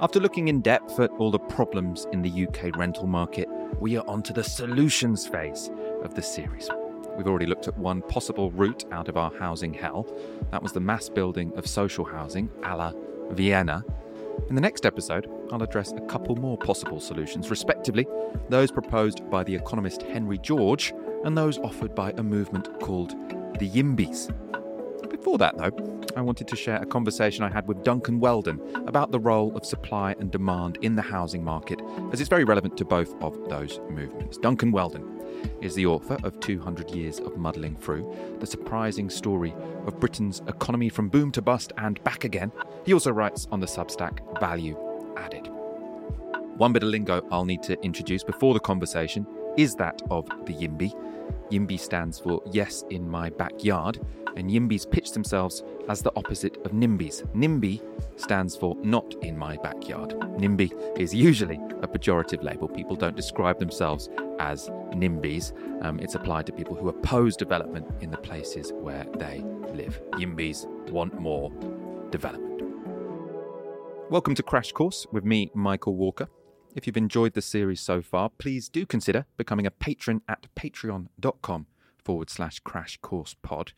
After looking in depth at all the problems in the UK rental market, we are onto the solutions phase of the series. We've already looked at one possible route out of our housing hell. That was the mass building of social housing, a la Vienna. In the next episode, I'll address a couple more possible solutions, respectively, those proposed by the economist Henry George and those offered by a movement called the Yimbys. Before that, though, I wanted to share a conversation I had with Duncan Weldon about the role of supply and demand in the housing market, as it's very relevant to both of those movements. Duncan Weldon is the author of 200 Years of Muddling Through, the surprising story of Britain's economy from boom to bust and back again. He also writes on the Substack Value Added. One bit of lingo I'll need to introduce before the conversation is that of the YIMBY. YIMBY stands for Yes in My Backyard, and YIMBYs pitch themselves as the opposite of NIMBYs. NIMBY stands for Not in My Backyard. NIMBY is usually a pejorative label. People don't describe themselves as NIMBYs. Um, it's applied to people who oppose development in the places where they live. YIMBYs want more development. Welcome to Crash Course with me, Michael Walker. If you've enjoyed the series so far, please do consider becoming a patron at patreon.com forward slash crash course pod.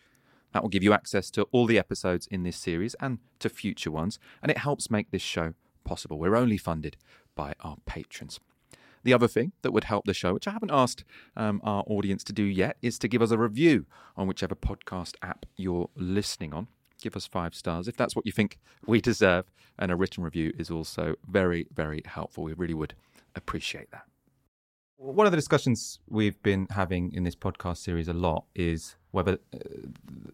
That will give you access to all the episodes in this series and to future ones, and it helps make this show possible. We're only funded by our patrons. The other thing that would help the show, which I haven't asked um, our audience to do yet, is to give us a review on whichever podcast app you're listening on. Give us five stars if that's what you think we deserve. And a written review is also very, very helpful. We really would appreciate that. One of the discussions we've been having in this podcast series a lot is whether uh,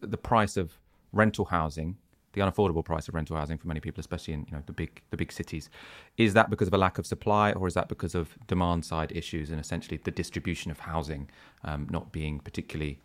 the price of rental housing, the unaffordable price of rental housing for many people, especially in you know the big the big cities, is that because of a lack of supply or is that because of demand side issues and essentially the distribution of housing um, not being particularly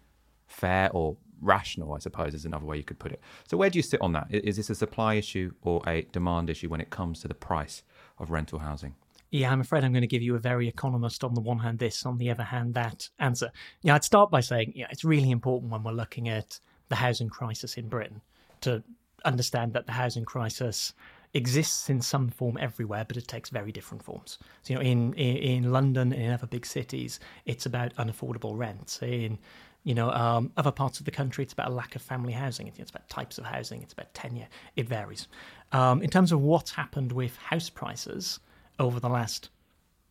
fair or rational, I suppose, is another way you could put it. So, where do you sit on that? Is this a supply issue or a demand issue when it comes to the price of rental housing? Yeah, I'm afraid I'm going to give you a very economist on the one hand this, on the other hand that answer. Yeah, I'd start by saying yeah, it's really important when we're looking at the housing crisis in Britain to understand that the housing crisis exists in some form everywhere, but it takes very different forms. So, you know, in, in, in London and in other big cities, it's about unaffordable rents. In you know, um, other parts of the country, it's about a lack of family housing. It's about types of housing. It's about tenure. It varies. Um, in terms of what's happened with house prices, over the last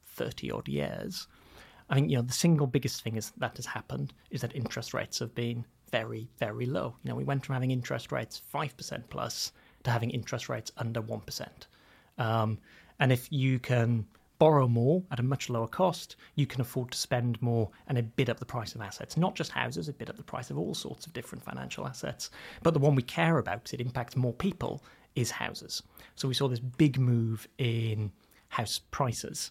30 odd years, I think you know the single biggest thing is that has happened is that interest rates have been very very low. You know we went from having interest rates five percent plus to having interest rates under one percent. Um, and if you can borrow more at a much lower cost, you can afford to spend more and it bid up the price of assets. Not just houses, it bid up the price of all sorts of different financial assets. But the one we care about, because it impacts more people, is houses. So we saw this big move in house prices.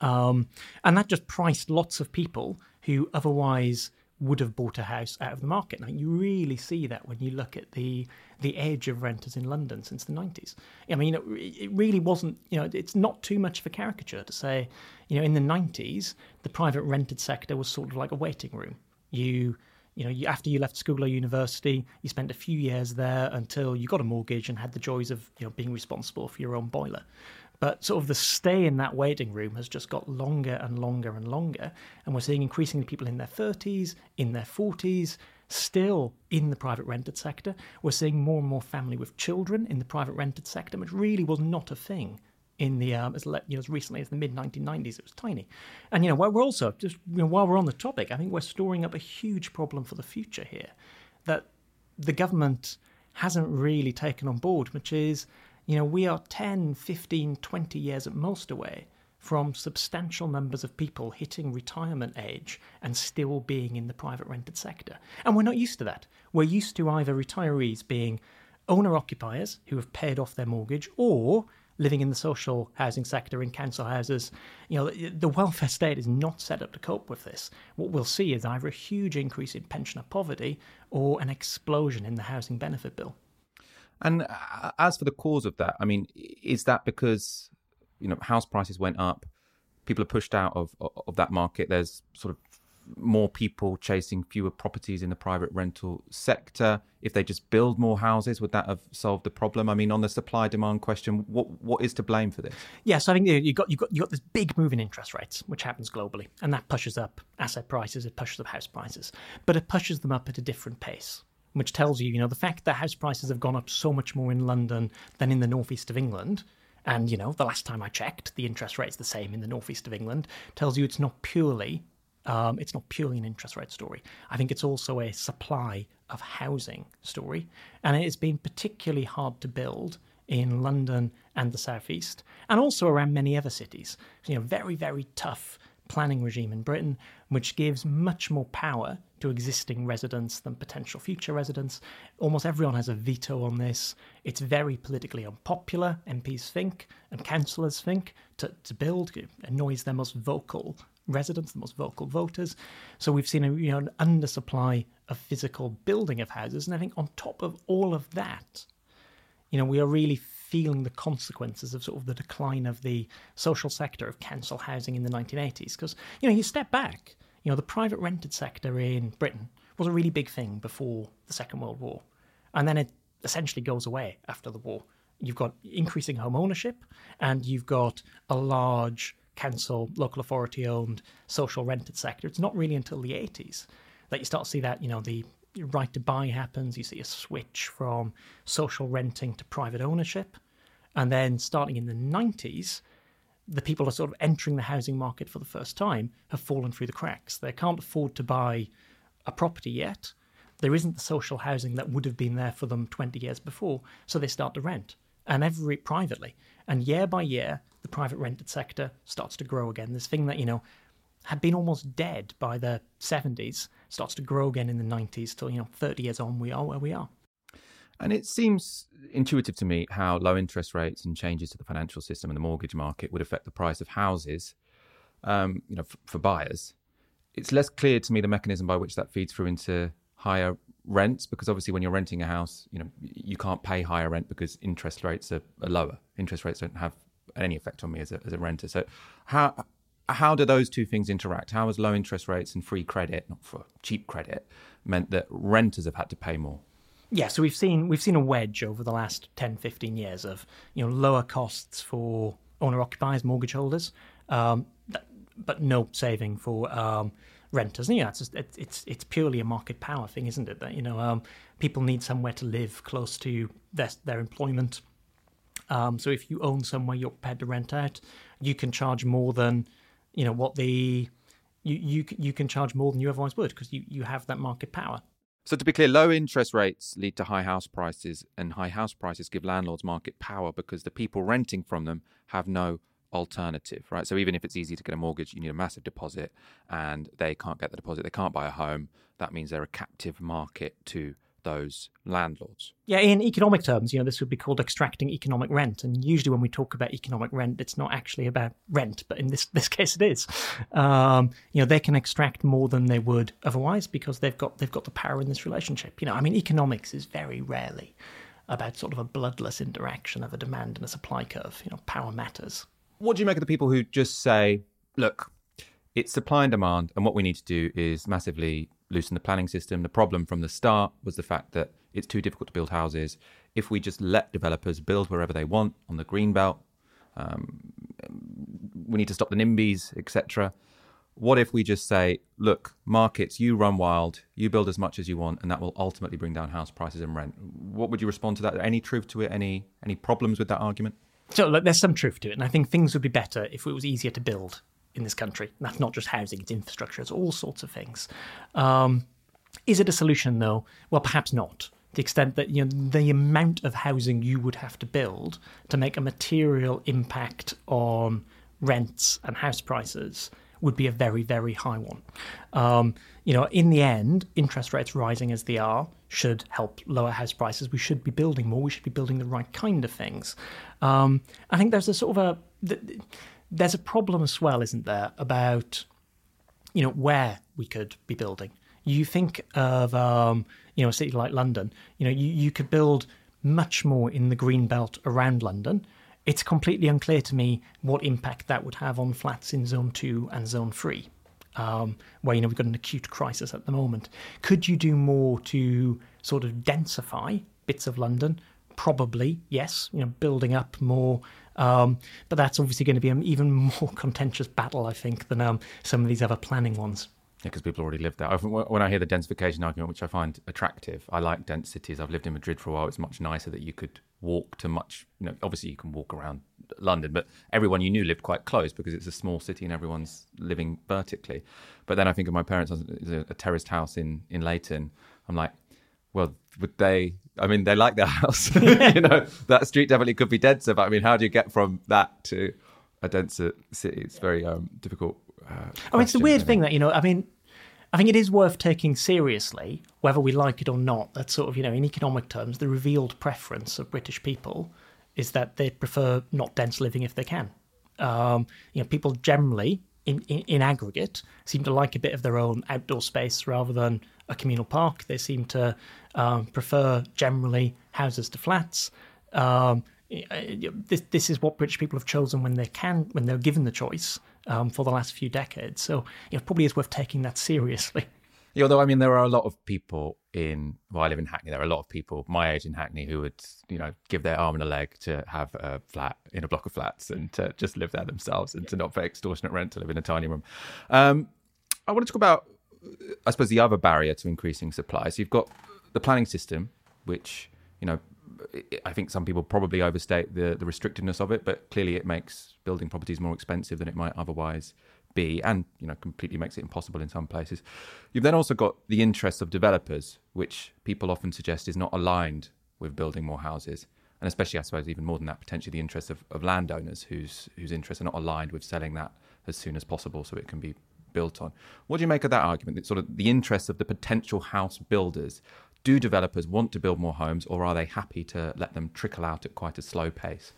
Um, and that just priced lots of people who otherwise would have bought a house out of the market. Now you really see that when you look at the the age of renters in London since the 90s. I mean, it really wasn't. You know, it's not too much of a caricature to say, you know, in the 90s the private rented sector was sort of like a waiting room. You you know, you, after you left school or university, you spent a few years there until you got a mortgage and had the joys of you know being responsible for your own boiler. But sort of the stay in that waiting room has just got longer and longer and longer. And we're seeing increasingly people in their 30s, in their 40s, still in the private rented sector. We're seeing more and more family with children in the private rented sector, which really was not a thing in the um, as, you know, as recently as the mid 1990s. It was tiny, and you know we're also just you know, while we're on the topic, I think we're storing up a huge problem for the future here that the government hasn't really taken on board, which is you know, we are 10, 15, 20 years at most away from substantial numbers of people hitting retirement age and still being in the private rented sector. And we're not used to that. We're used to either retirees being owner occupiers who have paid off their mortgage or living in the social housing sector in council houses. You know, the welfare state is not set up to cope with this. What we'll see is either a huge increase in pensioner poverty or an explosion in the housing benefit bill. And uh, as for the cause of that, I mean, is that because you know house prices went up, people are pushed out of of that market? There's sort of more people chasing fewer properties in the private rental sector? If they just build more houses, would that have solved the problem? I mean, on the supply demand question, what what is to blame for this? Yes, I think you got you got you got this big move in interest rates, which happens globally, and that pushes up asset prices, it pushes up house prices, but it pushes them up at a different pace. Which tells you, you know, the fact that house prices have gone up so much more in London than in the northeast of England, and you know, the last time I checked, the interest rate's the same in the northeast of England, tells you it's not purely um, it's not purely an interest rate story. I think it's also a supply of housing story, and it has been particularly hard to build in London and the southeast, and also around many other cities. You know, very very tough planning regime in Britain, which gives much more power to existing residents than potential future residents. Almost everyone has a veto on this. It's very politically unpopular, MPs think, and councillors think, to, to build. It annoys their most vocal residents, the most vocal voters. So we've seen a you know an undersupply of physical building of houses, and I think on top of all of that, you know, we are really feeling the consequences of sort of the decline of the social sector of council housing in the 1980s. Because you know, you step back, you know, the private rented sector in Britain was a really big thing before the Second World War, and then it essentially goes away after the war. You've got increasing home ownership, and you've got a large council, local authority owned, social rented sector. It's not really until the 80s that you start to see that, you know, the right to buy happens. You see a switch from social renting to private ownership. And then starting in the 90s, the people are sort of entering the housing market for the first time have fallen through the cracks. They can't afford to buy a property yet. There isn't the social housing that would have been there for them 20 years before, so they start to rent and every privately. And year by year, the private rented sector starts to grow again. This thing that, you know, had been almost dead by the 70s starts to grow again in the 90s till, you know, 30 years on, we are where we are. And it seems intuitive to me how low interest rates and changes to the financial system and the mortgage market would affect the price of houses, um, you know, f- for buyers. It's less clear to me the mechanism by which that feeds through into higher rents because obviously when you're renting a house, you know, you can't pay higher rent because interest rates are, are lower. Interest rates don't have any effect on me as a, as a renter. So how how do those two things interact? How has low interest rates and free credit, not for cheap credit, meant that renters have had to pay more? Yeah, so we've seen we've seen a wedge over the last 10, 15 years of you know lower costs for owner occupiers, mortgage holders, um, but no saving for um, renters. And, yeah, it's, just, it's, it's it's purely a market power thing, isn't it? That you know um, people need somewhere to live close to their their employment. Um, so if you own somewhere you're prepared to rent out, you can charge more than you know what the you you you can charge more than you otherwise would because you you have that market power. So to be clear, low interest rates lead to high house prices, and high house prices give landlords market power because the people renting from them have no alternative, right? So even if it's easy to get a mortgage, you need a massive deposit and they can't get the deposit, they can't buy a home. That means they're a captive market to those landlords. Yeah, in economic terms, you know, this would be called extracting economic rent. And usually when we talk about economic rent, it's not actually about rent, but in this, this case it is. Um, you know, they can extract more than they would otherwise because they've got they've got the power in this relationship. You know, I mean economics is very rarely about sort of a bloodless interaction of a demand and a supply curve. You know, power matters what do you make of the people who just say, look, it's supply and demand, and what we need to do is massively loosen the planning system. The problem from the start was the fact that it's too difficult to build houses. If we just let developers build wherever they want on the green belt, um, we need to stop the NIMBYs, etc. What if we just say, look, markets, you run wild, you build as much as you want, and that will ultimately bring down house prices and rent? What would you respond to that? Any truth to it? Any any problems with that argument? So look, there's some truth to it, and I think things would be better if it was easier to build in this country. That's not just housing; it's infrastructure, it's all sorts of things. Um, is it a solution, though? Well, perhaps not. The extent that you know the amount of housing you would have to build to make a material impact on rents and house prices would be a very, very high one. Um, you know, in the end, interest rates rising as they are should help lower house prices. We should be building more. We should be building the right kind of things. Um, I think there's a sort of a there's a problem as well, isn't there, about you know where we could be building. You think of um, you know a city like London. You know, you, you could build much more in the green belt around London. It's completely unclear to me what impact that would have on flats in Zone Two and Zone Three um, where you know we've got an acute crisis at the moment. Could you do more to sort of densify bits of London? Probably, yes. You know, building up more, um, but that's obviously going to be an even more contentious battle, I think, than um, some of these other planning ones. Yeah, because people already live there. When I hear the densification argument, which I find attractive, I like dense cities. I've lived in Madrid for a while. It's much nicer that you could walk to much. You know, obviously you can walk around London, but everyone you knew lived quite close because it's a small city and everyone's living vertically. But then I think of my parents' a, a terraced house in in Leyton. I'm like, well, would they? I mean, they like their house. you know, that street definitely could be denser, but I mean, how do you get from that to a denser city? It's very um, difficult. Uh, oh, it's the weird thing that you know. I mean, I think it is worth taking seriously, whether we like it or not. That sort of, you know, in economic terms, the revealed preference of British people is that they prefer not dense living if they can. Um, you know, people generally, in, in, in, aggregate, seem to like a bit of their own outdoor space rather than a communal park. They seem to um, prefer generally houses to flats. Um, this, this is what British people have chosen when they can, when they're given the choice um, for the last few decades. So it probably is worth taking that seriously. Yeah, although I mean, there are a lot of people in. Well, I live in Hackney. There are a lot of people my age in Hackney who would, you know, give their arm and a leg to have a flat in a block of flats and to just live there themselves and yeah. to not pay extortionate rent to live in a tiny room. Um, I want to talk about, I suppose, the other barrier to increasing supply. So you've got the planning system, which you know I think some people probably overstate the, the restrictiveness of it, but clearly it makes building properties more expensive than it might otherwise be, and you know completely makes it impossible in some places. You've then also got the interests of developers, which people often suggest is not aligned with building more houses, and especially I suppose even more than that, potentially the interests of, of landowners whose whose interests are not aligned with selling that as soon as possible so it can be built on. What do you make of that argument? That sort of the interests of the potential house builders do developers want to build more homes or are they happy to let them trickle out at quite a slow pace?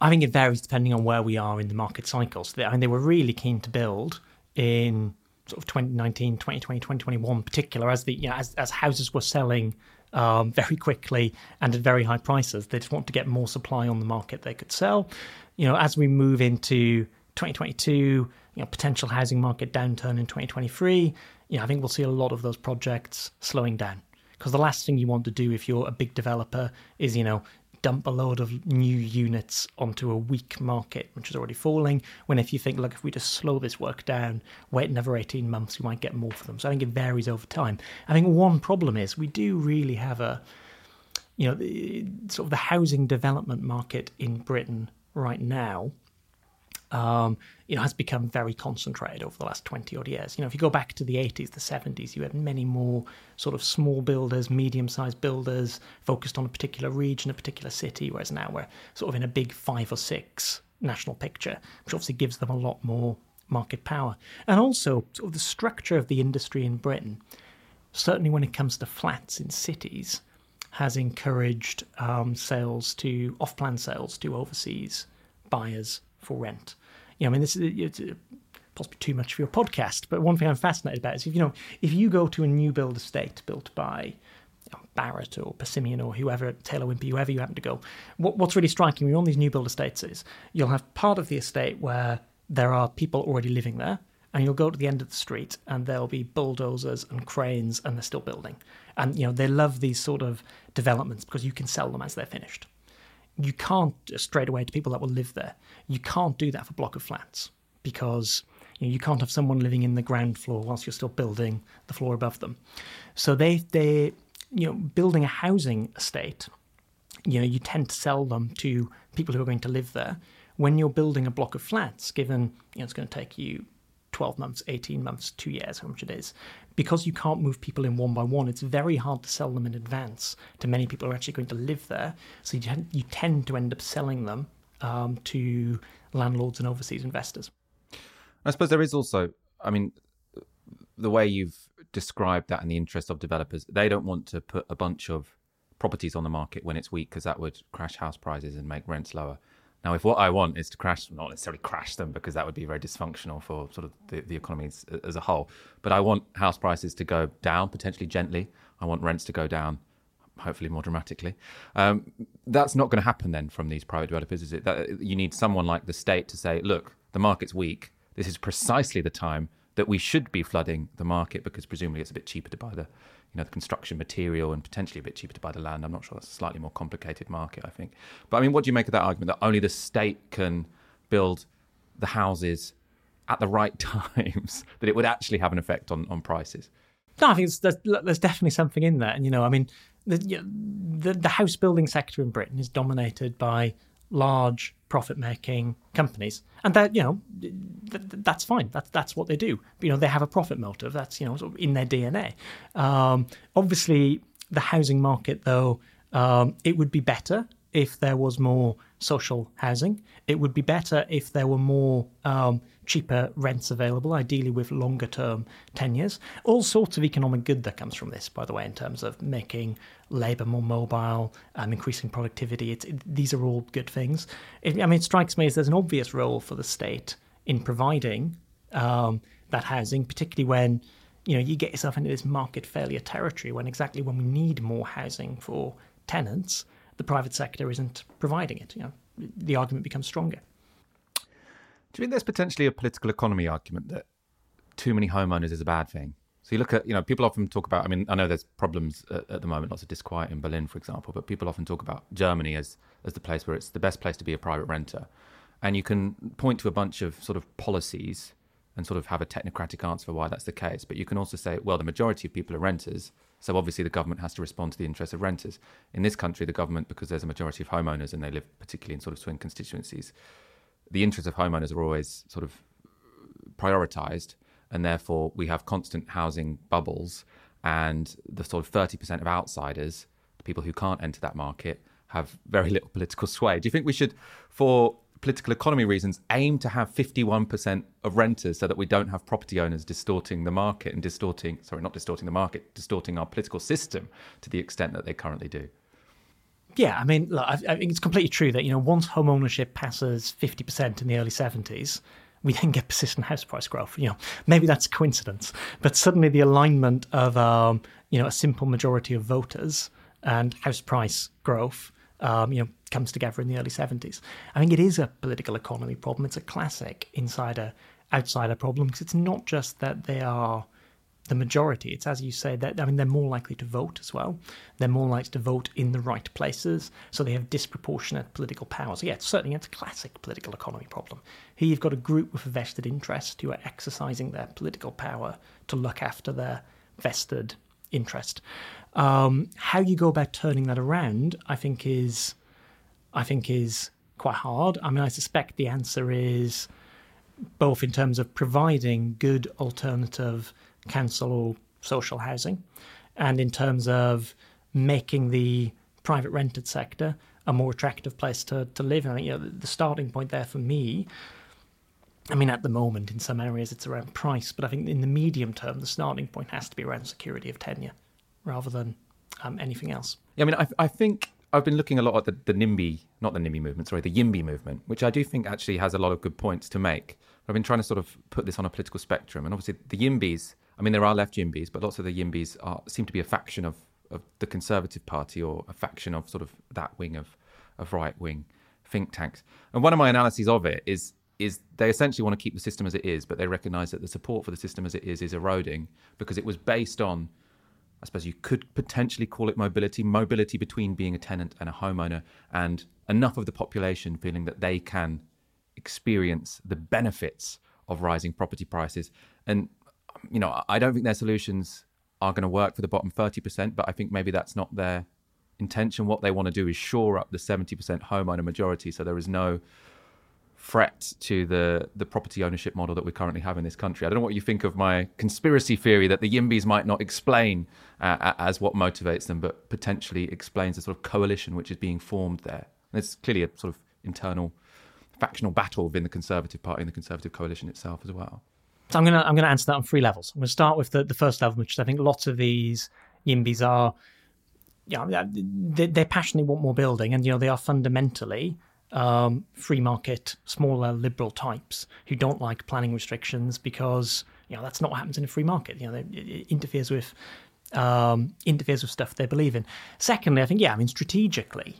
I think it varies depending on where we are in the market cycles. I mean, they were really keen to build in sort of 2019, 2020, 2021 in particular, as the you know, as, as houses were selling um, very quickly and at very high prices. They just want to get more supply on the market they could sell. You know, as we move into 2022, you know, potential housing market downturn in 2023, you know, I think we'll see a lot of those projects slowing down. Because the last thing you want to do if you're a big developer is, you know, dump a load of new units onto a weak market, which is already falling. When if you think, look, if we just slow this work down, wait another 18 months, we might get more for them. So I think it varies over time. I think one problem is we do really have a, you know, sort of the housing development market in Britain right now um, you know, has become very concentrated over the last 20 odd years. You know, if you go back to the 80s, the 70s, you had many more sort of small builders, medium sized builders focused on a particular region, a particular city, whereas now we're sort of in a big five or six national picture, which obviously gives them a lot more market power. And also, sort of the structure of the industry in Britain, certainly when it comes to flats in cities, has encouraged um, sales to off plan sales to overseas buyers for rent. You know, I mean, this is it's uh, possibly too much for your podcast, but one thing I'm fascinated about is if you know if you go to a new build estate built by Barratt or Persimmon or whoever, Taylor Wimpey, whoever you happen to go, what, what's really striking when you're on these new build estates is you'll have part of the estate where there are people already living there, and you'll go to the end of the street and there'll be bulldozers and cranes and they're still building. And you know they love these sort of developments because you can sell them as they're finished you can't uh, straight away to people that will live there. You can't do that for block of flats because you, know, you can't have someone living in the ground floor whilst you're still building the floor above them. So they they you know building a housing estate. You know you tend to sell them to people who are going to live there. When you're building a block of flats, given you know, it's going to take you 12 months, 18 months, two years, how much it is. Because you can't move people in one by one, it's very hard to sell them in advance to many people who are actually going to live there. So you, tend, you tend to end up selling them um, to landlords and overseas investors. I suppose there is also, I mean, the way you've described that in the interest of developers, they don't want to put a bunch of properties on the market when it's weak because that would crash house prices and make rents lower. Now, if what I want is to crash, not necessarily crash them, because that would be very dysfunctional for sort of the, the economy as, as, a whole, but I want house prices to go down, potentially gently. I want rents to go down, hopefully more dramatically. Um, that's not going to happen then from these private developers, is it? That, you need someone like the state to say, look, the market's weak. This is precisely the time that we should be flooding the market because presumably it's a bit cheaper to buy the you know the construction material and potentially a bit cheaper to buy the land. I'm not sure that's a slightly more complicated market, I think. But I mean, what do you make of that argument that only the state can build the houses at the right times that it would actually have an effect on, on prices? No, I think there's, there's definitely something in that. And, you know, I mean, the, the, the house building sector in Britain is dominated by large profit making companies. And that you know th- that's fine. That's that's what they do. You know they have a profit motive. That's you know sort of in their dna um, obviously the housing market though um, it would be better if there was more social housing it would be better if there were more um, cheaper rents available, ideally with longer term tenures. All sorts of economic good that comes from this, by the way, in terms of making labour more mobile, um, increasing productivity. It, these are all good things. It, I mean, it strikes me as there's an obvious role for the state in providing um, that housing, particularly when you know you get yourself into this market failure territory when exactly when we need more housing for tenants, the private sector isn't providing it. You know, the argument becomes stronger. Do you think there's potentially a political economy argument that too many homeowners is a bad thing? So you look at, you know, people often talk about. I mean, I know there's problems at, at, the moment, lots of disquiet in Berlin, for example. But people often talk about Germany as as the place where it's the best place to be a private renter, and you can point to a bunch of sort of policies and sort of have a technocratic answer for why that's the case. But you can also say, well, the majority of people are renters, so obviously the government has to respond to the interests of renters. In this country, the government, because there's a majority of homeowners and they live particularly in sort of swing constituencies, the interests of homeowners are always sort of prioritized, and therefore we have constant housing bubbles, and the sort of 30% of outsiders, the people who can't enter that market, have very little political sway. Do you think we should, for political economy reasons, aim to have 51% of renters so that we don't have property owners distorting the market and distorting, sorry, not distorting the market, distorting our political system to the extent that they currently do? Yeah, I mean, look, I, I think it's completely true that you know once home ownership passes fifty percent in the early seventies, we then get persistent house price growth. You know, maybe that's a coincidence, but suddenly the alignment of um, you know a simple majority of voters and house price growth, um, you know, comes together in the early seventies. I think it is a political economy problem. It's a classic insider outsider problem because it's not just that they are the majority. It's as you say that I mean they're more likely to vote as well. They're more likely to vote in the right places, so they have disproportionate political powers. So yeah, it's certainly it's a classic political economy problem. Here you've got a group with a vested interest who are exercising their political power to look after their vested interest. Um, how you go about turning that around, I think is, I think is quite hard. I mean, I suspect the answer is both in terms of providing good alternative council or social housing, and in terms of making the private rented sector a more attractive place to, to live. And I think you know, the starting point there for me, I mean, at the moment, in some areas it's around price, but I think in the medium term, the starting point has to be around security of tenure rather than um, anything else. Yeah, I mean, I, I think I've been looking a lot at the, the NIMBY, not the NIMBY movement, sorry, the YIMBY movement, which I do think actually has a lot of good points to make. I've been trying to sort of put this on a political spectrum, and obviously the YIMBYs I mean, there are left Yimbys, but lots of the Yimbys are, seem to be a faction of, of the Conservative Party or a faction of sort of that wing of, of right wing think tanks. And one of my analyses of it is is they essentially want to keep the system as it is, but they recognise that the support for the system as it is is eroding because it was based on, I suppose you could potentially call it mobility, mobility between being a tenant and a homeowner, and enough of the population feeling that they can experience the benefits of rising property prices. And you know, I don't think their solutions are going to work for the bottom 30%, but I think maybe that's not their intention. What they want to do is shore up the 70% homeowner majority so there is no threat to the, the property ownership model that we currently have in this country. I don't know what you think of my conspiracy theory that the Yimbys might not explain uh, as what motivates them, but potentially explains the sort of coalition which is being formed there. And it's clearly a sort of internal factional battle within the Conservative Party and the Conservative coalition itself as well. So I'm gonna I'm gonna answer that on three levels. I'm gonna start with the, the first level, which is I think lots of these yimbys are, know, they, they passionately want more building, and you know they are fundamentally um, free market, smaller liberal types who don't like planning restrictions because you know that's not what happens in a free market. You know, it interferes with um, interferes with stuff they believe in. Secondly, I think yeah, I mean strategically,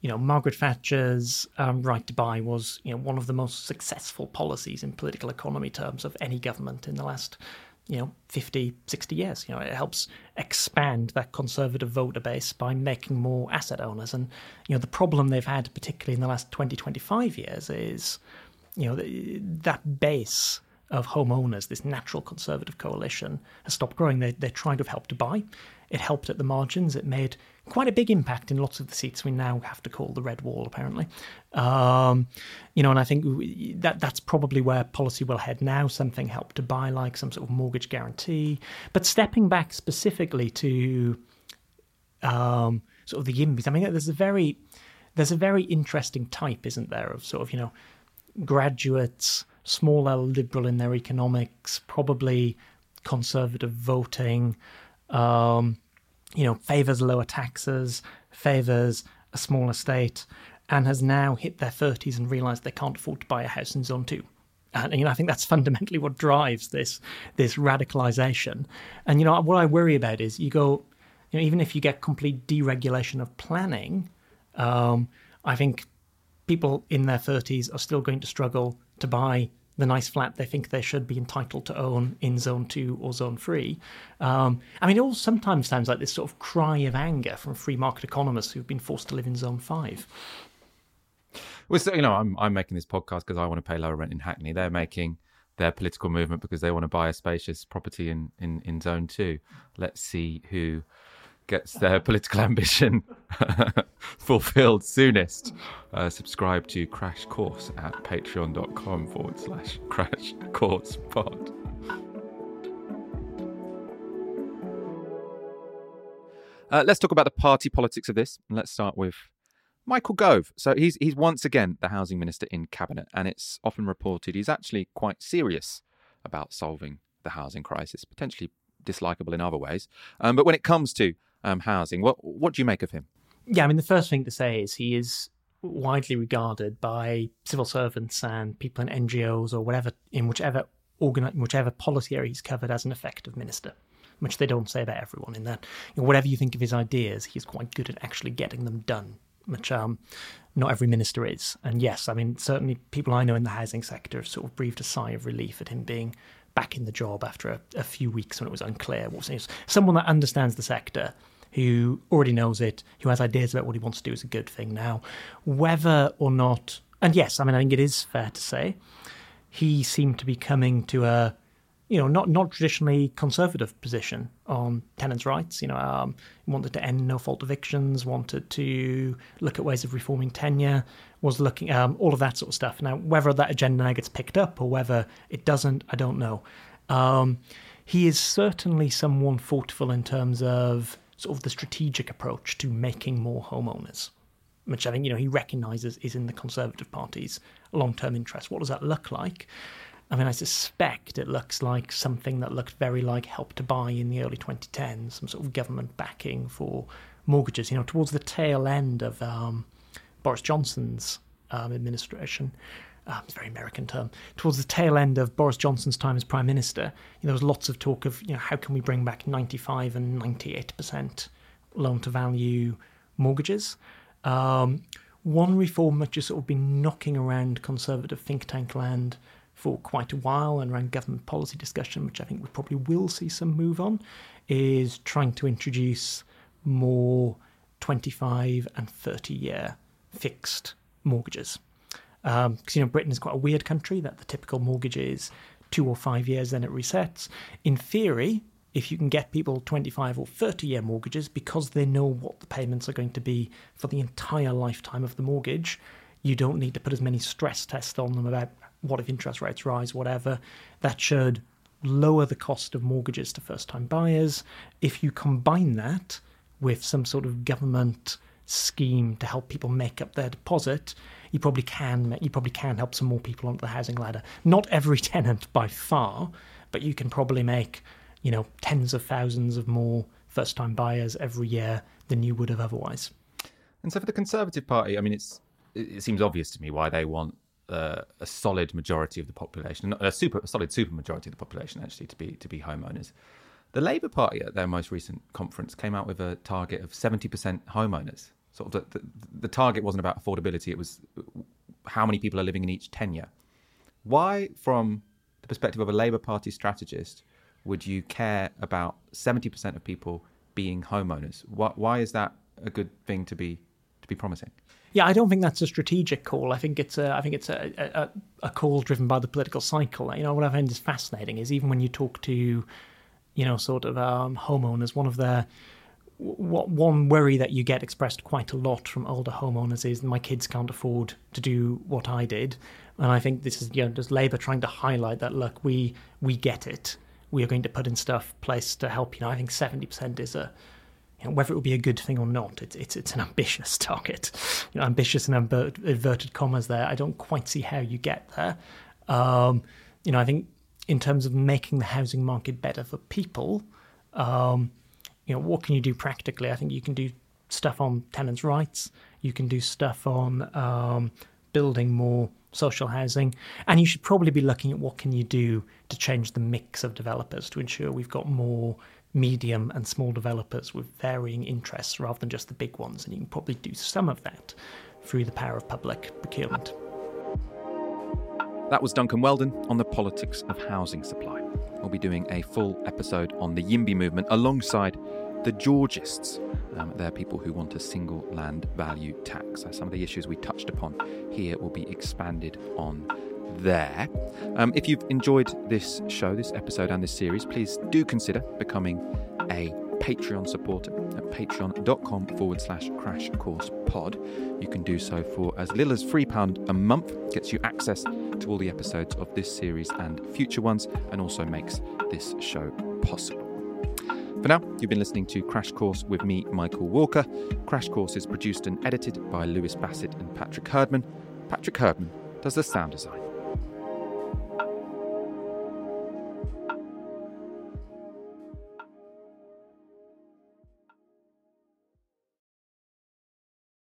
you know, Margaret Thatcher's um, right to buy was, you know, one of the most successful policies in political economy terms of any government in the last, you know, 50, 60 years. You know, it helps expand that conservative voter base by making more asset owners. And, you know, the problem they've had, particularly in the last 20, 25 years, is, you know, that base of homeowners, this natural conservative coalition, has stopped growing. They, they're trying to help to buy. It helped at the margins. It made quite a big impact in lots of the seats we now have to call the red wall, apparently. Um, you know, and I think that that's probably where policy will head now. Something help to buy, like some sort of mortgage guarantee. But stepping back specifically to um, sort of the YIMBYs, I mean, there's a very there's a very interesting type, isn't there, of sort of you know graduates, small L liberal in their economics, probably conservative voting. Um, you know, favours lower taxes, favours a smaller state, and has now hit their 30s and realised they can't afford to buy a house in Zone 2. And you know, I think that's fundamentally what drives this this radicalisation. And you know, what I worry about is you go, you know, even if you get complete deregulation of planning, um, I think people in their 30s are still going to struggle to buy the nice flat they think they should be entitled to own in zone two or zone three. Um, I mean, it all sometimes sounds like this sort of cry of anger from free market economists who've been forced to live in zone five. Well, so, you know, I'm I'm making this podcast because I want to pay lower rent in Hackney. They're making their political movement because they want to buy a spacious property in, in, in zone two. Let's see who gets their political ambition fulfilled soonest, uh, subscribe to Crash Course at patreon.com forward slash crash course pod. Uh, let's talk about the party politics of this. Let's start with Michael Gove. So he's he's once again the housing minister in cabinet, and it's often reported he's actually quite serious about solving the housing crisis, potentially dislikable in other ways. Um, but when it comes to um, housing. What what do you make of him? Yeah, I mean, the first thing to say is he is widely regarded by civil servants and people in NGOs or whatever in whichever organ whichever policy area he's covered as an effective minister. Which they don't say about everyone. In that, you know, whatever you think of his ideas, he's quite good at actually getting them done. Which um, not every minister is. And yes, I mean, certainly people I know in the housing sector have sort of breathed a sigh of relief at him being back in the job after a, a few weeks when it was unclear what was someone that understands the sector who already knows it, who has ideas about what he wants to do is a good thing. Now, whether or not, and yes, I mean, I think it is fair to say, he seemed to be coming to a, you know, not not traditionally conservative position on tenants' rights. You know, um, wanted to end no-fault evictions, wanted to look at ways of reforming tenure, was looking um, all of that sort of stuff. Now, whether that agenda now gets picked up or whether it doesn't, I don't know. Um, he is certainly someone thoughtful in terms of sort of the strategic approach to making more homeowners, which I think you know he recognises is in the Conservative Party's long-term interest. What does that look like? I mean, I suspect it looks like something that looked very like Help to Buy in the early 2010s, some sort of government backing for mortgages. You know, towards the tail end of um, Boris Johnson's um, administration, um, it's a very American term, towards the tail end of Boris Johnson's time as Prime Minister, there was lots of talk of, you know, how can we bring back 95 and 98% loan to value mortgages? Um, one reform which has sort of been knocking around conservative think tank land for quite a while and around government policy discussion, which I think we probably will see some move on, is trying to introduce more 25 and 30 year fixed mortgages because um, you know Britain is quite a weird country that the typical mortgage is two or five years, then it resets. In theory, if you can get people 25 or 30 year mortgages because they know what the payments are going to be for the entire lifetime of the mortgage, you don't need to put as many stress tests on them about what if interest rates rise, whatever. That should lower the cost of mortgages to first time buyers. If you combine that with some sort of government scheme to help people make up their deposit, you probably can you probably can help some more people onto the housing ladder. Not every tenant by far, but you can probably make you know tens of thousands of more first time buyers every year than you would have otherwise. And so for the Conservative Party, I mean, it's it seems obvious to me why they want uh, a solid majority of the population, a super a solid super majority of the population actually to be to be homeowners. The Labour Party at their most recent conference came out with a target of seventy percent homeowners sort of the, the, the target wasn't about affordability; it was how many people are living in each tenure. Why, from the perspective of a Labour Party strategist, would you care about seventy percent of people being homeowners? Why, why is that a good thing to be to be promising? Yeah, I don't think that's a strategic call. I think it's a, I think it's a, a, a call driven by the political cycle. You know, what I find is fascinating is even when you talk to, you know, sort of um, homeowners, one of the what one worry that you get expressed quite a lot from older homeowners is my kids can't afford to do what I did, and I think this is you know just Labour trying to highlight that look we we get it. We are going to put in stuff place to help. You know, I think seventy percent is a you know, whether it will be a good thing or not, it's it's, it's an ambitious target. You know, ambitious and inverted commas there. I don't quite see how you get there. Um, you know, I think in terms of making the housing market better for people, um, you know, what can you do practically? I think you can do stuff on tenants' rights. You can do stuff on um, building more social housing, and you should probably be looking at what can you do to change the mix of developers to ensure we've got more medium and small developers with varying interests rather than just the big ones. And you can probably do some of that through the power of public procurement. That was Duncan Weldon on the politics of housing supply. We'll be doing a full episode on the YIMBY movement alongside the Georgists. Um, they're people who want a single land value tax. So some of the issues we touched upon here will be expanded on there. Um, if you've enjoyed this show, this episode, and this series, please do consider becoming a Patreon supporter at patreon.com forward slash crash course pod. You can do so for as little as £3 a month, gets you access to all the episodes of this series and future ones, and also makes this show possible. For now, you've been listening to Crash Course with me, Michael Walker. Crash Course is produced and edited by Lewis Bassett and Patrick Heardman. Patrick Heardman does the sound design.